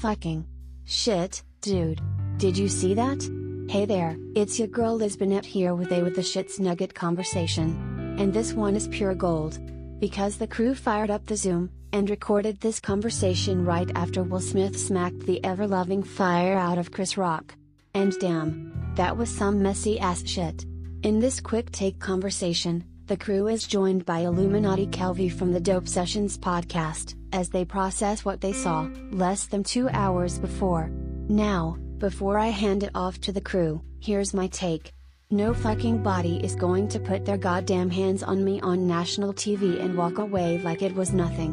Fucking. Shit, dude. Did you see that? Hey there, it's your girl Lisbonette here with a with the shits nugget conversation. And this one is pure gold. Because the crew fired up the Zoom, and recorded this conversation right after Will Smith smacked the ever loving fire out of Chris Rock. And damn, that was some messy ass shit. In this quick take conversation, the crew is joined by Illuminati Kelvy from the Dope Sessions podcast, as they process what they saw, less than two hours before. Now, before I hand it off to the crew, here's my take. No fucking body is going to put their goddamn hands on me on national TV and walk away like it was nothing.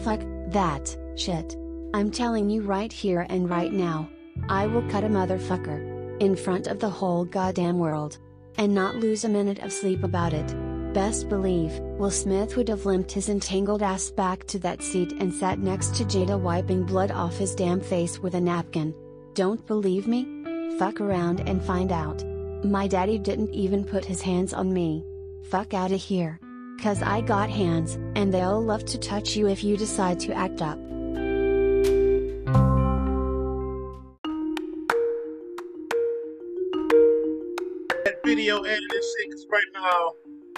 Fuck that shit. I'm telling you right here and right now. I will cut a motherfucker. In front of the whole goddamn world. And not lose a minute of sleep about it. Best believe, Will Smith would have limped his entangled ass back to that seat and sat next to Jada wiping blood off his damn face with a napkin. Don't believe me? Fuck around and find out. My daddy didn't even put his hands on me. Fuck outta here. Cause I got hands, and they'll love to touch you if you decide to act up. That video edited shit, right now,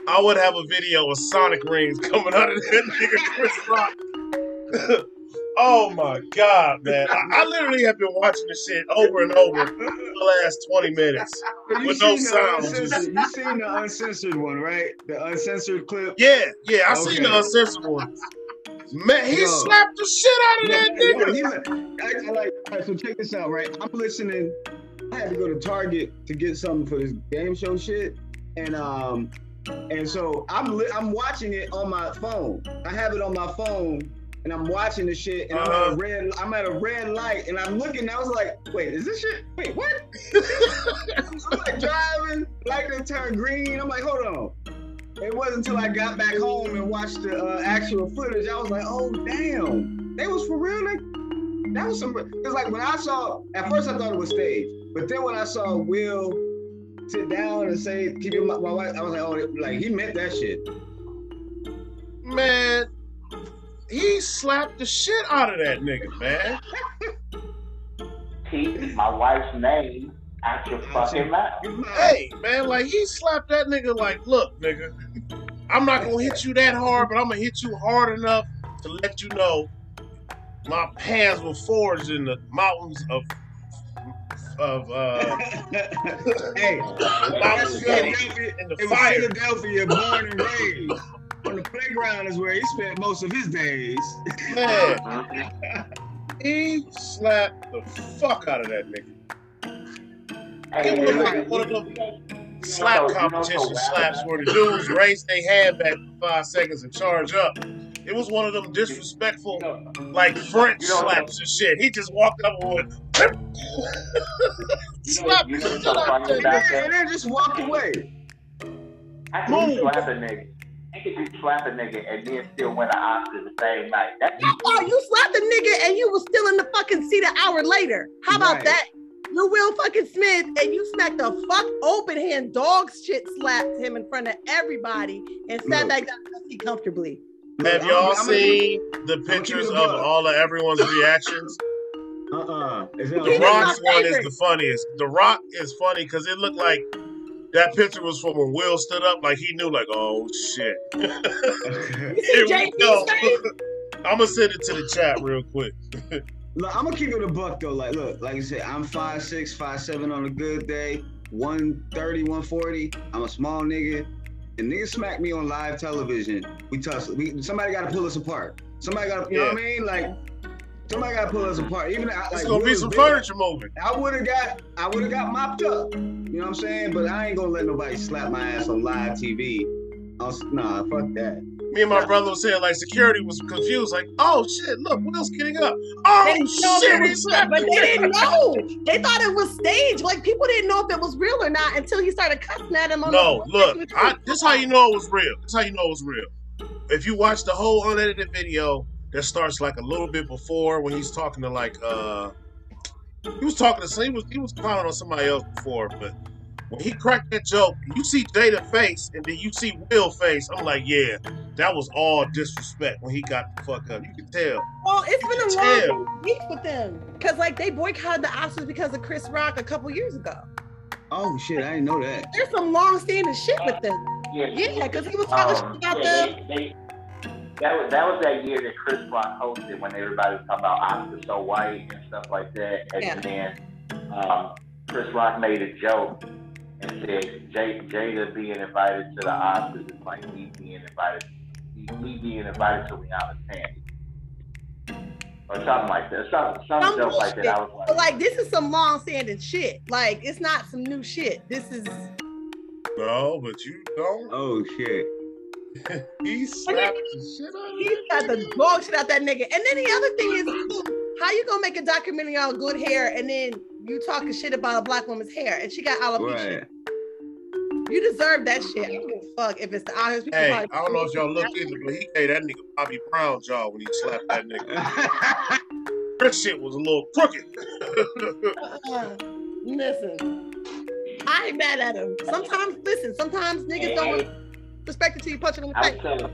I would have a video of Sonic rings coming out of that nigga Chris Rock. oh my god, man! I, I literally have been watching this shit over and over for the last twenty minutes you with no seen the sound. uncensored- You seen the uncensored one, right? The uncensored clip. Yeah, yeah, I seen the uncensored one. Man, he Yo. slapped the shit out of that nigga. yeah, I, I like. right, so check this out, right? I'm listening. I had to go to Target to get something for this game show shit, and um, and so I'm li- I'm watching it on my phone. I have it on my phone, and I'm watching the shit, and I'm at Uh-huh. a red. I'm at a red light, and I'm looking. And I was like, wait, is this shit? Wait, what? I'm like driving, light done turn green. I'm like, hold on. It wasn't until I got back home and watched the uh, actual footage. I was like, oh damn, they was for real. Like, that was some. It's like when I saw. At first, I thought it was staged, but then when I saw Will sit down and say, "Keep your my, my wife," I was like, oh, like he meant that shit. Man, he slapped the shit out of that nigga, man. keep my wife's name out your fucking mouth. Hey, man, like he slapped that nigga like, look, nigga, I'm not gonna hit you that hard, but I'm gonna hit you hard enough to let you know my hands were forged in the mountains of of uh hey, Mountain City Philadelphia, in the it was. Philadelphia, born and raised. On the playground is where he spent most of his days. Man, he slapped the fuck out of that nigga. Hey, It was like one of them Slap competition slaps where the dudes raise their hand back for five seconds and charge up. It was one of them disrespectful, You know, like French You know- slaps and shit. He just walked up and went, you know, slap you the know shit out of And then, that? and then just walked away. I could Move. slap a nigga. I could just slap a nigga and then still win an Oscar the same night. That's Oh, you slapped a nigga and you was still in the fucking seat an hour later. How about Right. that? You Will fucking Smith and you smacked the fuck open hand dog shit slapped him in front of everybody and sat Look. back down in the comfortably. Have y'all I'm gonna- seen the pictures of above. all of everyone's reactions? Uh-uh. The Rock's my one is the funniest. The Rock is funny because it looked like that picture was from when Will stood up, like he knew, like, oh shit. Here we go. I'm gonna send it to the chat real quick. Look, I'm gonna keep it a buck though. Like, look, like I said, I'm 5'6", 5'7", on a good day, 130, 140. I'm a small nigga. And niggas smack me on live television. We tussle. We somebody gotta pull us apart. Somebody gotta, you know what I mean? Like, somebody gotta pull us apart. Even I, like, It's gonna be some furniture moving. I would have got, I would have got mopped up. You know what I'm saying? But I ain't gonna let nobody slap my ass on live TV. I was, nah, fuck that. Me and my brother was saying like security was confused, like, oh shit, look, Will's getting up. Oh They didn't know if shit, it he was- slapped but they didn't know. They thought it was staged. Like people didn't know if it was real or not until he started cussing at him. On No, the, look, I, this how you know it was real. This how you know it was real. If you watch the whole unedited video, that starts like a little bit before when he's talking to like uh he was talking to he was he was clowning on somebody else before, but when he cracked that joke, you see Jada face and then you see Will face. I'm like, yeah, that was all disrespect when he got the fuck up. You can tell. Well, it's You been a tell. long week with them because like they boycotted the Oscars because of Chris Rock a couple years ago. Oh shit, I didn't know that. There's some long-standing shit with them. Yeah, Yeah, because he was talking Um, shit about yeah, them. they, they, that was that was that year that Chris Rock hosted when everybody was talking about Oscar so white and stuff like that. And Yeah. then um, Chris Rock made a joke and said J- Jada being invited to the Oscars is like me being invited me being invited to Rihanna's Sandy. Or something like that. Some some, Some joke like that. I was But like, like this is some long-standing shit. Like it's not some new shit. This is No, but you don't. Oh shit. He slapped the shit out of he got the dog shit out that nigga. And then the other thing is, how you gonna make a documentary on good hair and then you talking shit about a black woman's hair and she got alopecia? Right. You deserve that shit. I don't give a fuck if it's the honest people. Hey, I don't know if y'all looked into, it, but he gave that nigga Bobby Brown jaw when he slapped that nigga. Chris shit was a little crooked. Uh, listen, I ain't mad at him. Sometimes, listen, sometimes niggas don't respect it till you punch it in the I was face.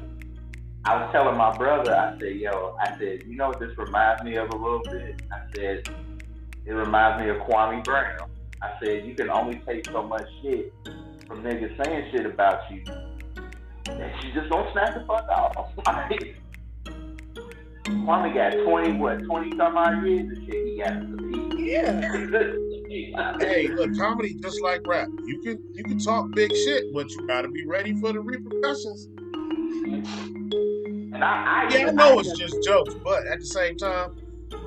I was telling my brother, I said, yo, I said, you know what this reminds me of a little bit? I said, it reminds me of Kwame Brown. I said, you can only take so much shit from niggas saying shit about you that you just don't snap the fuck off. Kwame got 20, what, 20 some odd years and shit he got to be. Yeah. hey, look, comedy just like rap. You can you can talk big shit, but you gotta be ready for the repercussions. And I, I, Yeah, I know it's just jokes, but at the same time,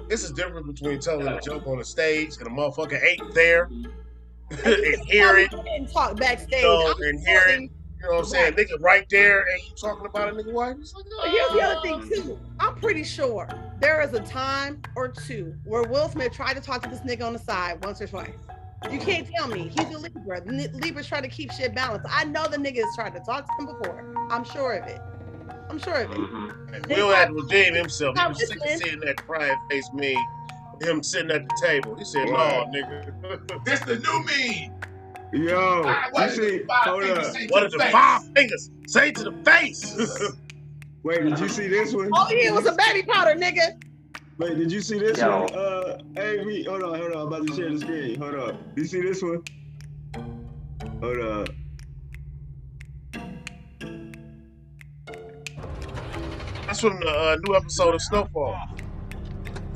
this is different between telling a joke on the stage and a motherfucker ain't there and hear it, And talk backstage. you know, and hear it. You know what I'm saying? Nigga right there and you talking about a nigga wife. It's like, here's the other thing too. I'm pretty sure there is a time or two where Will Smith tried to talk to this nigga on the side once or twice. You can't tell me he's a Libra. The Libras try to keep shit balanced. I know the nigga has tried to talk to him before. I'm sure of it. I'm sure of it. Mhm. And Will had to redeem himself. He Now, was sick of seeing that crying face me, him sitting at the table. He said, Right. "No, nigga." This the new me. Yo, you what is see, it? Five hold fingers, up. say to what are the face. five fingers? Say to the face. Wait, did you see this one? Oh yeah, it was a baby powder, nigga. Wait, did you see this Yo. one? Uh, hey, V, hold on, hold on. I'm about to share the screen. Hold on. You see this one? Hold on. That's from the uh, new episode of Snowfall.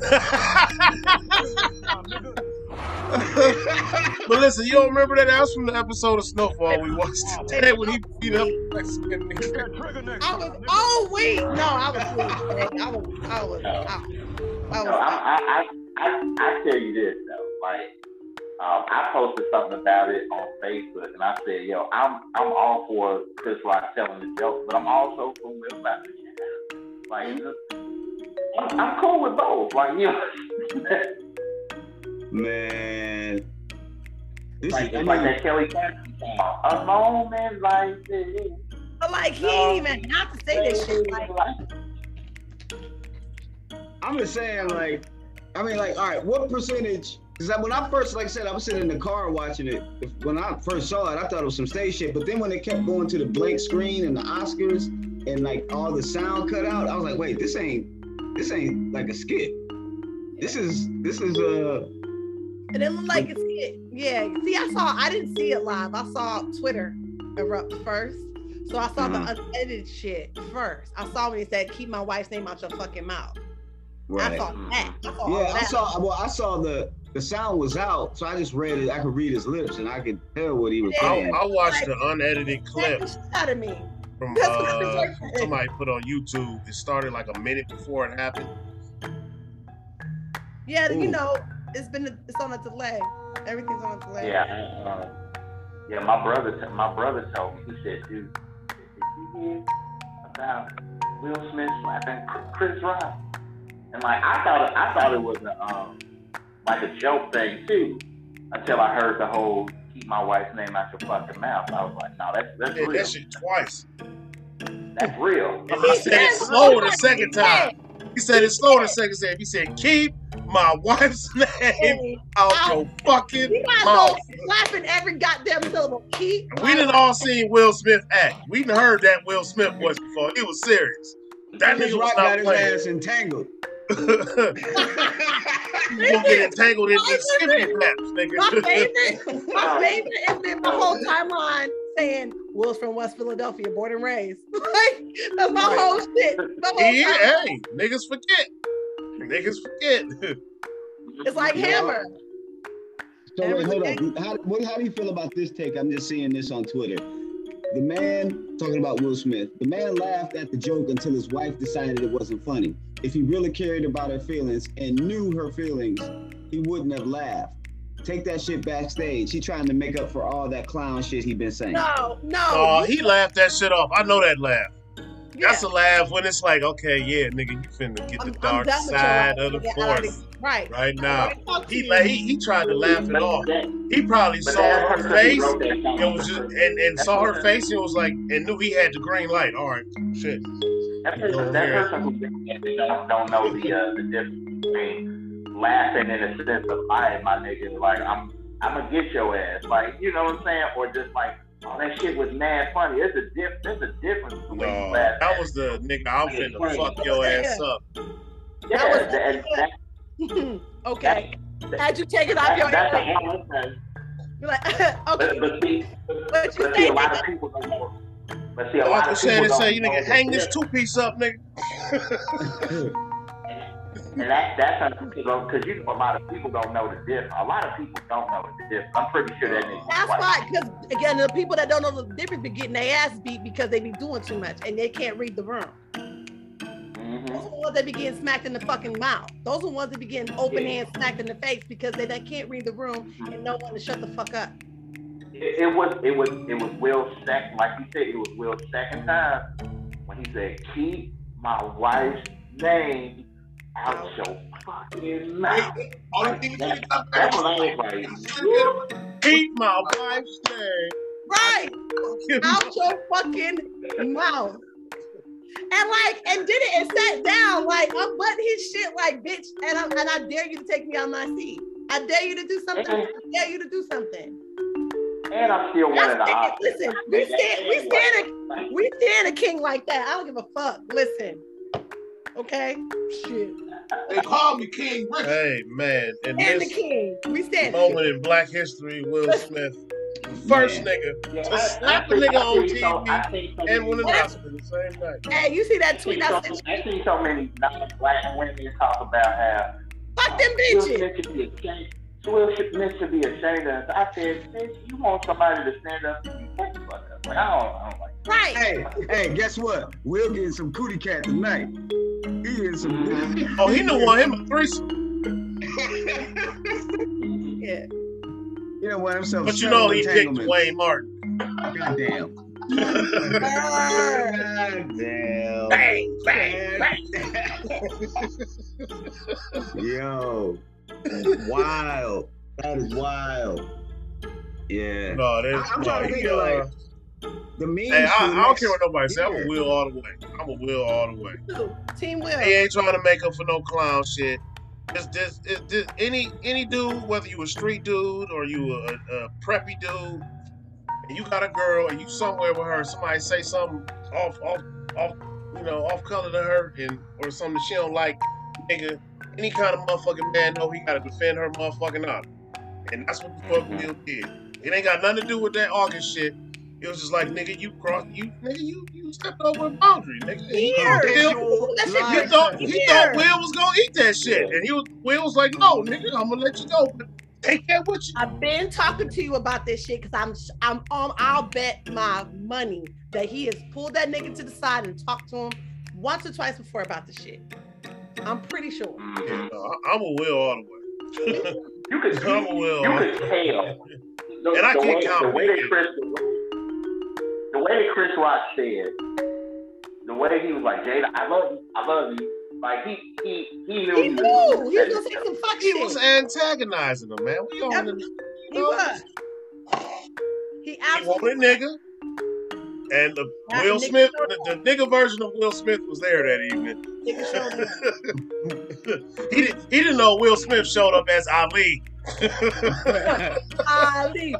but listen, you don't remember that? That was from the episode of Snowfall we watched today when he beat up Mexican nigga. I was. Oh wait, no, I was. asleep. I was. I was. I, I No. I, I, I, I tell you this though, like, um, I posted something about it on Facebook, and I said, "Yo, I'm, I'm all for Chris Rock telling the joke, but I'm also for Will Smith. Like, it's just- I'm, I'm cool with both. Like, you know, Man. This like, is, it's like that Kelly Clarkson song, a moment like this. But like he ain't even not to say this shit. Like, I'm just saying, like, I mean, like, all right, what percentage? Because when I first, like I said, I was sitting in the car watching it. When I first saw it, I thought it was some stage shit. But then when it kept going to the blank screen and the Oscars and like all the sound cut out, I was like, wait, this ain't, this ain't like a skit. This is, this is uh, it didn't look like a skit. Yeah. See, I saw. I didn't see it live. I saw Twitter erupt first. So I saw Mhm. the unedited shit first. I saw when he said, "Keep my wife's name out your fucking mouth." I right. saw that. I saw all Yeah, I saw. Well, I saw the the sound was out, so I just read it. I could read his lips, and I could tell what he was Yeah. I, saying. I watched the unedited clip the shit out of me. From uh, what somebody put on YouTube. It started like a minute before it happened. Yeah, you know, it's been it's on a delay. Everything's on a delay. Yeah, uh, yeah. My brother, t- my brother told me. He said, "Dude, did you hear about Will Smith slapping Chris Rock?" And like, I thought, it, I thought it was a um, like a joke thing too, until I heard the whole "keep my wife's name out your fucking mouth." I was like, "No, that's that's Did real. that shit twice. That's real." And he said it slower the second time. He said it slower the second time. He said, "Keep my wife's name Hey, out Ow. your fucking You guys mouth." know laughing every goddamn syllable. Keep. We didn't all seen Will Smith act. We didn't heard that Will Smith voice before. He was serious. That Chris nigga was Rock got not his ass entangled. you gonna get entangled in these skippy claps, My favorite, my favorite is been my whole timeline saying Will's from West Philadelphia, born and raised. like that's my Right. whole shit. My whole yeah, time- hey, niggas forget. Niggas forget. It's like Hammer. So wait, hold on. How, what, how do you feel about this take? I'm just seeing this on Twitter. The man talking about Will Smith. The man laughed at the joke until his wife decided it wasn't funny. If he really cared about her feelings and knew her feelings, he wouldn't have laughed. Take that shit backstage. He trying to make up for all that clown shit he been saying. No, no. Oh, he laughed that shit off. I know that laugh. Yeah. That's a laugh when it's like, okay, yeah, nigga, you finna get the I'm- I'm dark done with your side of the nigga. Force Right. right now. already talked to He you. la- he he tried to laugh it off. He probably saw her hurt 'cause he face wrote and was just and, and saw her face and was like and knew he had the green light. All right, shit. That person, that person who don't, don't know the uh, the difference between laughing in a sense of I my nigga, like I'm I'm gonna get your ass, like you know what I'm saying, or just like oh that shit was mad funny. There's a diff, there's a difference the way No, laugh. that was the nigga. I'm finna fuck your ass up. yeah, that was- that, that, okay. that, How'd you take it off your that's a ass? hell of a thing. You're like, okay. but see, but, What you but see, a lot of people don't know. But see, a lot of people don't say, you nigga, hang this two piece up, nigga. And that, that's because you know a lot of people don't know the difference. A lot of people don't know the difference. I'm pretty sure that nigga. That's why, because again, the people that don't know the difference be getting their ass beat because they be doing too much and they can't read the room. Mhm. Those are the ones that be getting smacked in the fucking mouth. Those are the ones that be getting open hand smacked in the face because they, they can't read the room and know when to shut the fuck up. It, it was it was it was Will's second, like you said, it was Will's second time when he said, "Keep my wife's name out your fucking mouth." Only thing That, that's what I was like. Keep my wife's name. Right. Out your fucking mouth. And like, and did it and sat down like I'm butting his shit like bitch, and I and I dare you to take me out my seat. I dare you to do something. I dare you to do something. And I'm still one of the options. Listen, we stand, we stand, a, we stand a king like that. I don't give a fuck. Listen, okay, shit, They call me King Richard. Hey man, in and the this king. We stand. moment in Black History, Will Smith, first nigga Yeah, to I- slap I a nigga I on think so- I TV think so and win an many- Oscar the same night. Hey, you see that I tweet? think I so- said, I think so many non-black women talk about how fuck them Will bitches. Smith should be ashamed. Will Smith should be ashamed of us. I said, bitch, you want somebody to stand up and you shut the fuck up. Like, I don't, I don't like Right. Hey, hey, guess what? We'll getting some cootie cat tonight. He getting some. Oh, he done want him a threesome. Yeah. You know what? I'm so. But you know he picked. Wayne Martin. Goddamn. Goddamn. Bang, bang, bang. Yo, wild. That is wild. Yeah. No, there's I- I'm no, trying to he, think of, uh, like, The mean. Hey, I, I don't care what nobody say. I'm a Will all the way. I'm a Will all the way. Team Will. He ain't trying to make up for no clown shit. It's this, it's this, any any dude, whether you a street dude or you a, a preppy dude, and you got a girl and you somewhere with her, somebody say something off off off, you know, off color to her and or something she don't like, nigga. Any kind of motherfucking man know he gotta defend her motherfucking honor, and that's what the fuck Will did. It ain't got nothing to do with that August shit. It was just like, nigga, you crossed, you nigga, you you stepped over a boundary, nigga. He Years. Will- That shit Lies. he thought he years. thought Will was gonna eat that shit, and he was Will was like, "No, nigga, I'm gonna let you go, but take that with you." I've been talking to you about this shit because I'm I'm um I'll bet my money that he has pulled that nigga to the side and talked to him once or twice before about the shit. I'm pretty sure. No, I- I'm a Will all the way. You could, you, I'm a Will. you could tell. The, And I can't way, count the way that. Chris, the way, the way that Chris Rock said, the way he was like, Jada, I love you, I love you. Like he, he, he knew. He knew was- he was gonna say some fuck He shit. was antagonizing him, man. We on Yep. He was. He he absolutely wanted nigga. And the Not Will the Smith, the, the nigga version of Will Smith was there that evening. Nigga showed up. he didn't. He didn't know Will Smith showed up as Ali. Ali,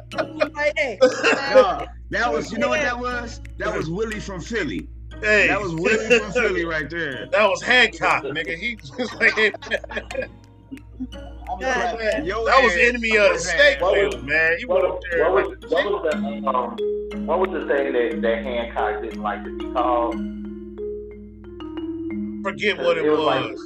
right there. No, that was you know what that was? That was Willie from Philly. hey, That was Willie from Philly right there. that was Hancock, nigga. He was like, Yeah. Yo, that was ass. enemy of the state, What Will, was- man. You What, went up there. what, like, was, what was the um, what was the thing that, that Hancock didn't like to be called? forget what it It was was. like-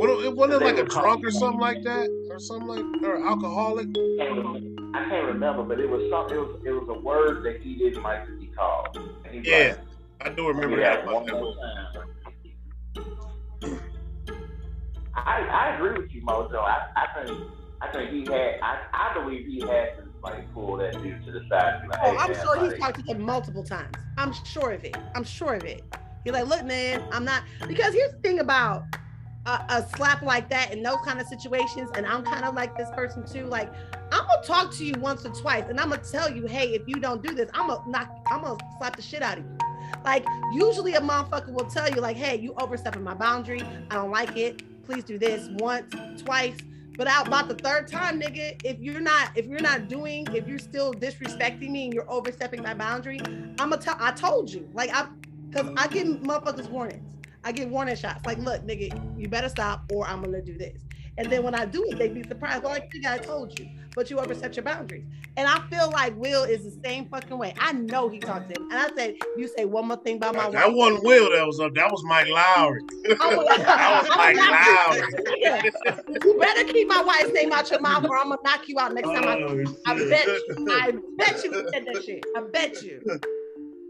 What, it wasn't like a drunk or something like that, or something like, or alcoholic. I can't remember, I can't remember, but it was something. it was it was a word that he didn't like to be called. And he was Yeah, like, I do remember yeah, that. I, I agree with you, Mojo. I, I think I think he had I, I believe he had to like pull that dude to the side like, Oh, hey, I'm man, sure he's talked to him multiple times. I'm sure of it. I'm sure of it. He's like, look, man, I'm not because here's the thing about a, a slap like that in those kind of situations, and I'm kind of like this person too. Like, I'm gonna talk to you once or twice, and I'm gonna tell you, hey, if you don't do this, I'm gonna knock, I'm gonna slap the shit out of you. Like, usually a motherfucker will tell you, like, hey, you overstepping my boundary. I don't like it. Please do this once, twice. But out about the third time, nigga, if you're not, if you're not doing, if you're still disrespecting me and you're overstepping my boundary, I'm gonna tell. I told you, like I, cause I give motherfuckers warnings. I give warning shots. Like, look, nigga, you better stop, or I'm gonna do this. And then when I do it, they be surprised. Like, nigga, I told you, but you overstepped your boundaries. And I feel like Will is the same fucking way. I know he talked to him, and I said, you say one more thing about my That wife. wasn't Will that was up. That was Mike Lowrey. I'm That was I'm Mike Lowrey. you- Yeah. You better keep my wife's name out your mouth, or I'm gonna knock you out next time I Oh, I bet you. I bet you he said that shit. I bet you.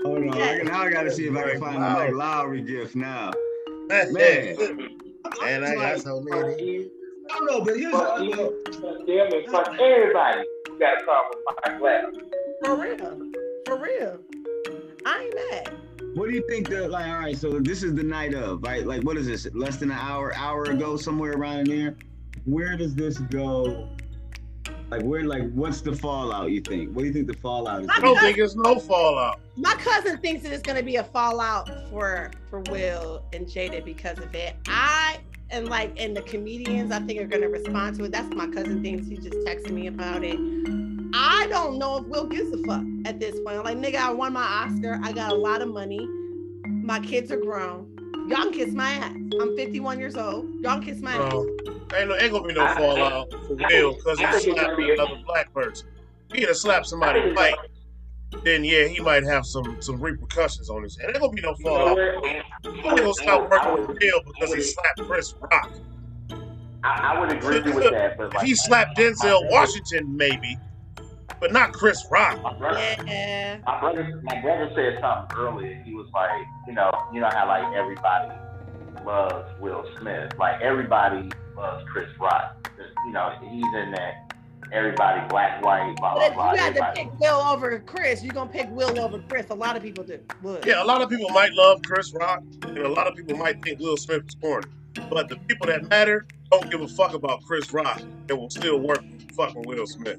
Hold on. I Yeah. can, now I gotta see if I can find the Lowrey. Mike Lowrey gift now. Man, Man. man, I got so fuck many. You, I don't know, but here's fuck the you, other. fuck them, and fuck everybody. You got to call with Mike Lowrey. For real. For real. I ain't mad. What do you think the like? All right, so this is the night of, right? Like, what is this? Less than an hour, hour ago, somewhere around in there. Where does this go? Like, where? Like, what's the fallout? You think? What do you think the fallout is? I don't think it's no fallout. My cousin thinks that it's gonna be a fallout for for Will and Jada because of it. I and like and the comedians I think are gonna respond to it. That's my cousin thinks. He just texted me about it. I don't know if Will gives a fuck at this point. Like nigga, I won my Oscar. I got a lot of money. My kids are grown. Y'all can kiss my ass. I'm 51 years old. Y'all can kiss my ass. Um, ain't, no, ain't gonna be no fallout for Will because he I think slapped gonna be a- another black person. If he'd have slapped somebody white, then yeah, he might have some some repercussions on his head. Ain't gonna be no You know fallout. what? He gonna stop working with Will because he slapped Chris Rock. I, I would agree with that, but If like he slapped Denzel Washington, maybe, but not Chris Rock. My brother, Yeah. my brother, my brother said something earlier. He was like, you know, you know how like everybody loves Will Smith, like everybody loves Chris Rock. You know, he's in that everybody black, white, blah blah if blah. you had to pick Will over Chris, you're gonna pick Will over Chris. A lot of people do. Would. Yeah, a lot of people might love Chris Rock, and a lot of people might think Will Smith is corny. But the people that matter don't give a fuck about Chris Rock and will still work with fucking Will Smith.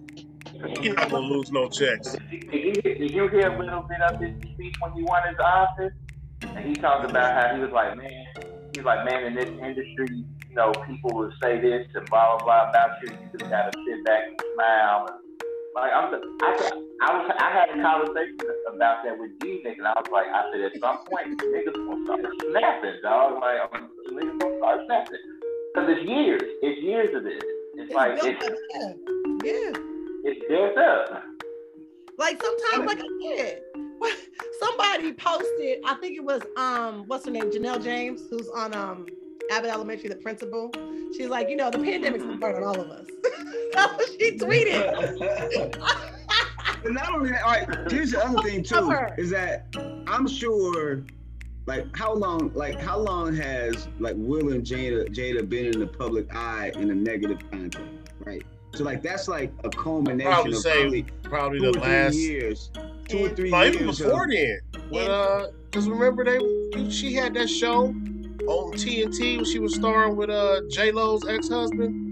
He's not gonna lose no checks. Did you, did you hear a little bit of his speech when he won his office? And he talked about how he was like, man, he's like, man, in this industry, you know, people will say this and blah blah blah about you. You just gotta sit back and smile. And, like I'm, the, I, I was, I had a conversation about that with D Nick, and I was like, I said, at some point, niggas gonna start snapping, dog. Like, I'm, niggas gonna start snapping. Cause it's years, it's years of this. It's It's like it's, up, yeah. yeah. it's built up. Like sometimes, like I said, somebody posted. I think it was um, what's her name, Janelle James, who's on um Abbott Elementary, the principal. She's like, you know, the pandemic's been hard on all of us. That's she tweeted. But not only that, all right, here's the other thing too, is that I'm sure like how long like how long has like Will and Jada Jada been in the public eye in a negative context, right? So like that's like a culmination Probably of say probably Probably two the or three last. years. Two or three No, even before of- then. When uh, cause remember they she had that show on TNT when she was starring with uh J Lo's ex husband.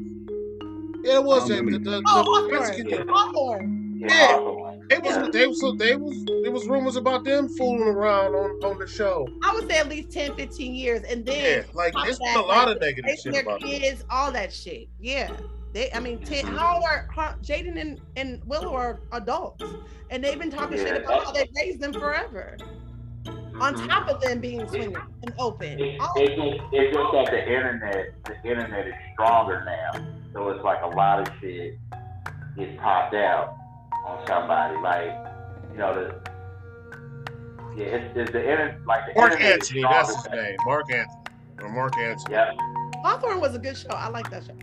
Yeah, it was I that the, the, Oh, the Hawthorne. Mexican. Hawthorne. Yeah. Yeah. also, They was Yeah. they was they was there was rumors about them fooling around on, on the show. I would say at least 10, 15 years. And Yeah, then like top it's been that, a lot like, of negative shit their about them. kids, all that shit. Yeah. They, I mean, 10, Mm-hmm. how are how, Jaden and, and Willow are adults, and they've been talking shit about how they raised them forever. On Mhm. top of them being swingers and open, It, all, it just, it's just that the internet, the internet is stronger now. So it's like a lot of shit gets popped out on somebody. Like, you know, the yeah, it's, it's the internet, like the Marc internet Anthony, is that's stronger his name. Marc Anthony. Or Marc Anthony. Yeah, Hawthorne was a good show. I like that show.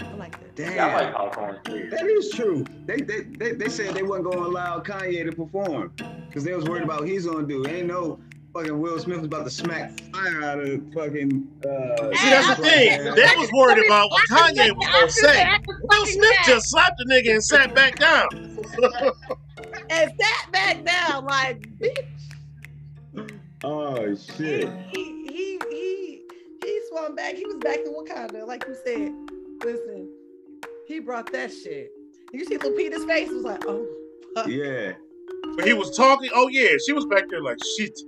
I like that. Damn. yeah, I like Hawthorne too. That is true. They they, they, they said they wasn't gonna allow Kanye to perform because they was worried about what he's gonna do. Ain't no fucking Will Smith was about to smack fire out of fucking. Uh, See, that's the thing. They was worried about what Kanye was gonna say. Will Smith just slapped the nigga and sat back down. and sat back down like bitch. Oh shit. he he he he swung back. He was back in Wakanda, like you said. Listen, he brought that shit. You see Lupita's face was like, oh. fuck. Yeah. But he was talking. Oh yeah, she was back there like shit.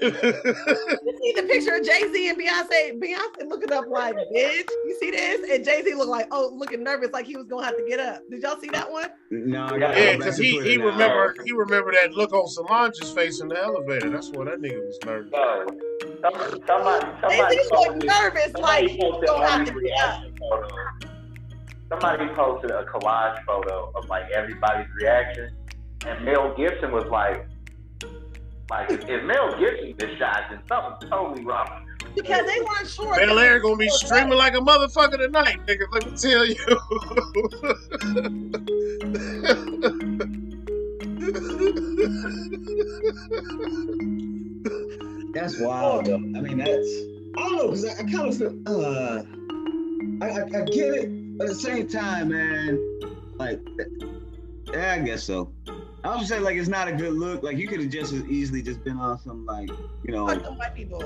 You see the picture of Jay Z and Beyonce. Beyonce looking up like, bitch. You see this? And Jay Z looked like, oh, looking nervous, like he was gonna have to get up. Did y'all see that one? No, I gotta yeah, because he he now. remember he remember that look on Solange's face in the elevator. That's why that nigga was nervous. So, somebody, somebody, Jay somebody Z looked posted, nervous, like somebody he posted gonna have to get up. photo. Somebody posted a collage photo of like everybody's reaction, and Mel Gibson was like, like if, if Mel Gibson is shot, then something's totally wrong. Because they weren't sure. Bel Air gonna be streaming like a motherfucker tonight, nigga. Let me tell you. That's wild, though. I mean, that's I don't know because I, I kind of feel. Uh, I, I I get it, but at the same time, man, like, yeah, I guess so. I would say like it's not a good look. Like you could have just as easily just been on some like you know. Fuck them white people.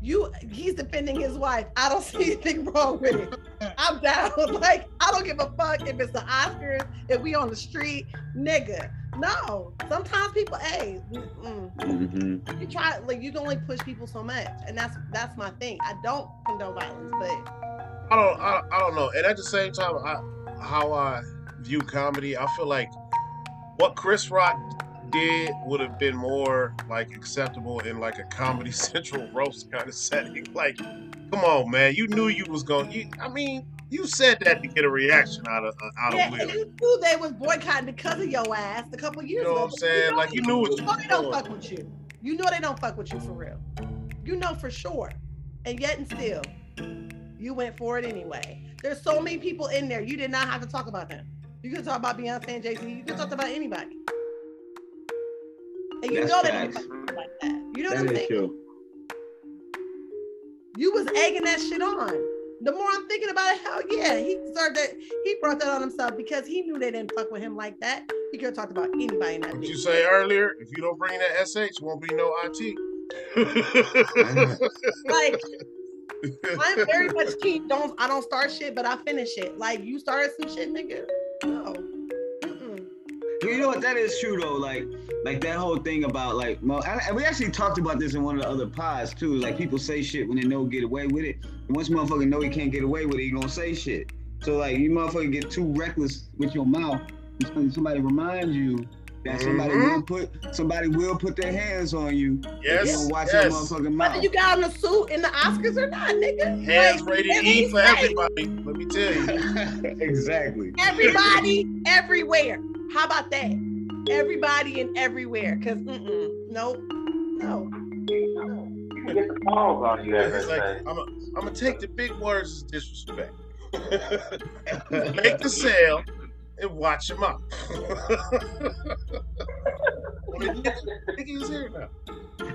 You, he's defending his wife. I don't see anything wrong with it. I'm down. Like, I don't give a fuck if it's the Oscars, if we on the street, nigga. No. Sometimes people, hey, mm-mm. Mhm. you try, like, you can only push people so much, and that's that's my thing. I don't condone violence, but I don't I, I don't know. And at the same time, I how I view comedy, I feel like what Chris Rock did would have been more like acceptable in like a comedy central roast kind of setting. Like, come on, man, you knew you was going. You, I mean, you said that to get a reaction out of uh, out yeah, of Will. you knew they was boycotting because of your ass a couple years You know ago. what I'm saying? Like, you knew what you know they don't fuck with you. You know they don't fuck with you for real. You know for sure. And yet and still, you went for it anyway. There's so many people in there. You did not have to talk about them. You could talk about Beyonce and Jay Z. You could talk about anybody. And you That's know they don't facts. fuck with you like that. You know what I'm saying? true. You was egging that shit on. The more I'm thinking about it, hell yeah, he deserved that. He brought that on himself because he knew they didn't fuck with him like that. He could have talked about anybody in that What you say earlier? If you don't bring that sh, won't be no it. Like, I'm very much team. Don't I don't start shit, but I finish it. Like you started some shit, nigga. No. You know what? That is true though. Like, like that whole thing about like, and we actually talked about this in one of the other pods too. Like people say shit when they know get away with it, and once motherfucker know he can't get away with it, he gonna say shit. So like, you motherfucker get too reckless with your mouth, somebody reminds you that somebody Mhm. will put somebody will put their hands on you. if you yes, watch your yes. motherfucking mouth. Whether you got on a suit in the Oscars or not, nigga. Hands Like, rated at E least for say, everybody. Let me tell you. exactly. Everybody, everywhere. How about that? Everybody and everywhere. Cause mm-mm, nope, no. You can get the balls on you like. I'm gonna I'm gonna take the big words as disrespect. Make the sale and watch him out. Nigga, he's here now.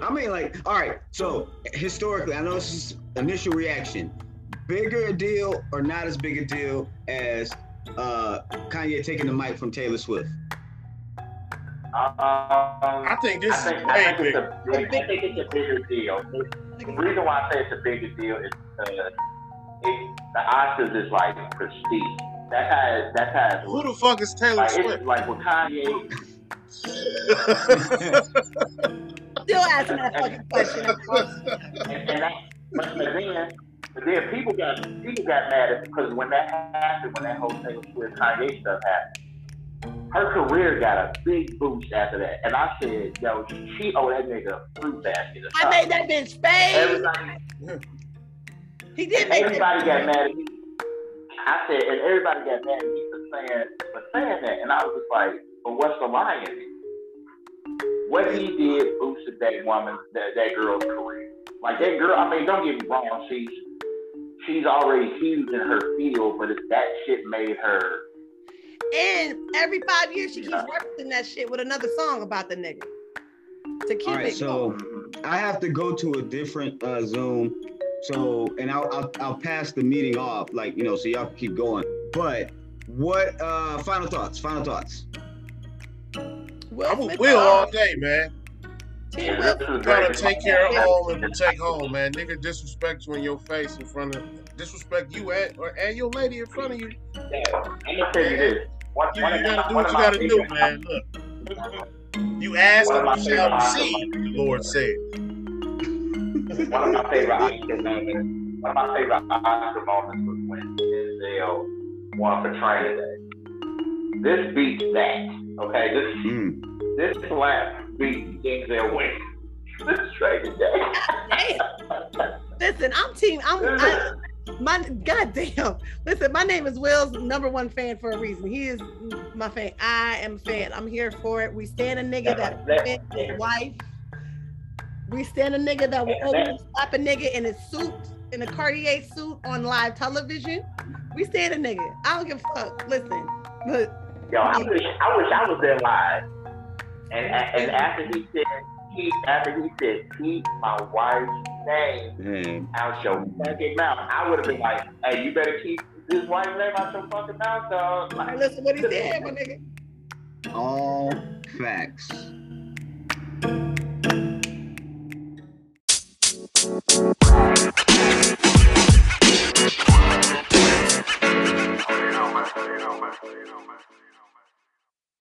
I mean, like, all right. So historically, I know this is initial reaction. Bigger a deal or not as big a deal as uh, Kanye taking the mic from Taylor Swift? Um, I think this I is think, way I think, it's bigger. a big, think it's a bigger deal. The reason why I say it's a bigger deal is because it, the Oscars is like prestige. That's how. It, that's how. It Who the fuck is Taylor Like, Swift? it's like with Kanye. Still asking that fucking question. and, and that, but, but then, but then people got people got mad at because when that happened, when that whole Taylor Swift Kanye stuff happened, her career got a big boost after that. And I said, yo, she owe that nigga a fruit basket. or I made that bitch fade. Everybody, He did make it. everybody got mad at me. I said, and everybody got mad at me for saying for saying that, and I was just like, but what's the lie in it? What he did boosted that woman, that, that girl's career. Like that girl, I mean, don't get me wrong, she's she's already huge in her field, but it's that shit made her. And every five years she keeps Yeah. referencing that shit with another song about the nigga. To keep All right, it so I have to go to a different uh, Zoom. So, and I'll, I'll I'll pass the meeting off, like you know, so y'all can keep going. But what? uh Final thoughts. Final thoughts. Will I'm a Smith- will all day, man. Team Yeah, Will this is Gotta great. take care of home and protect home, man. Nigga disrespect you in your face in front of disrespect you and or and your lady in front of you. Yeah, I'm gonna tell you this. One, You, you gotta my- do what you gotta do, favorite- man. Look. You ask One of my and you shall receive, the Lord said. One of my favorite Oscar moments. One of my favorite Oscar moments was when Denzel won for Training Day. This beats that. Okay, this Mm. this slap beats Denzel win. This Training Day. Damn. Listen, I'm team. I'm I, my goddamn. Listen, my name is Will's number one fan for a reason. He is my fan. I am a fan. I'm here for it. We stand a nigga that defend his wife. We stand a nigga that will openly slap a nigga in his suit, in a Cartier suit on live television. We stand a nigga. I don't give a fuck. Listen, but Yo, I wish I wish I was there live. And and after he said keep after he said keep my wife's name Man. out your fucking mouth, I would have been like, hey, you better keep this wife's name out your fucking mouth, dog. hey, Like, listen what he said, my nigga. All facts.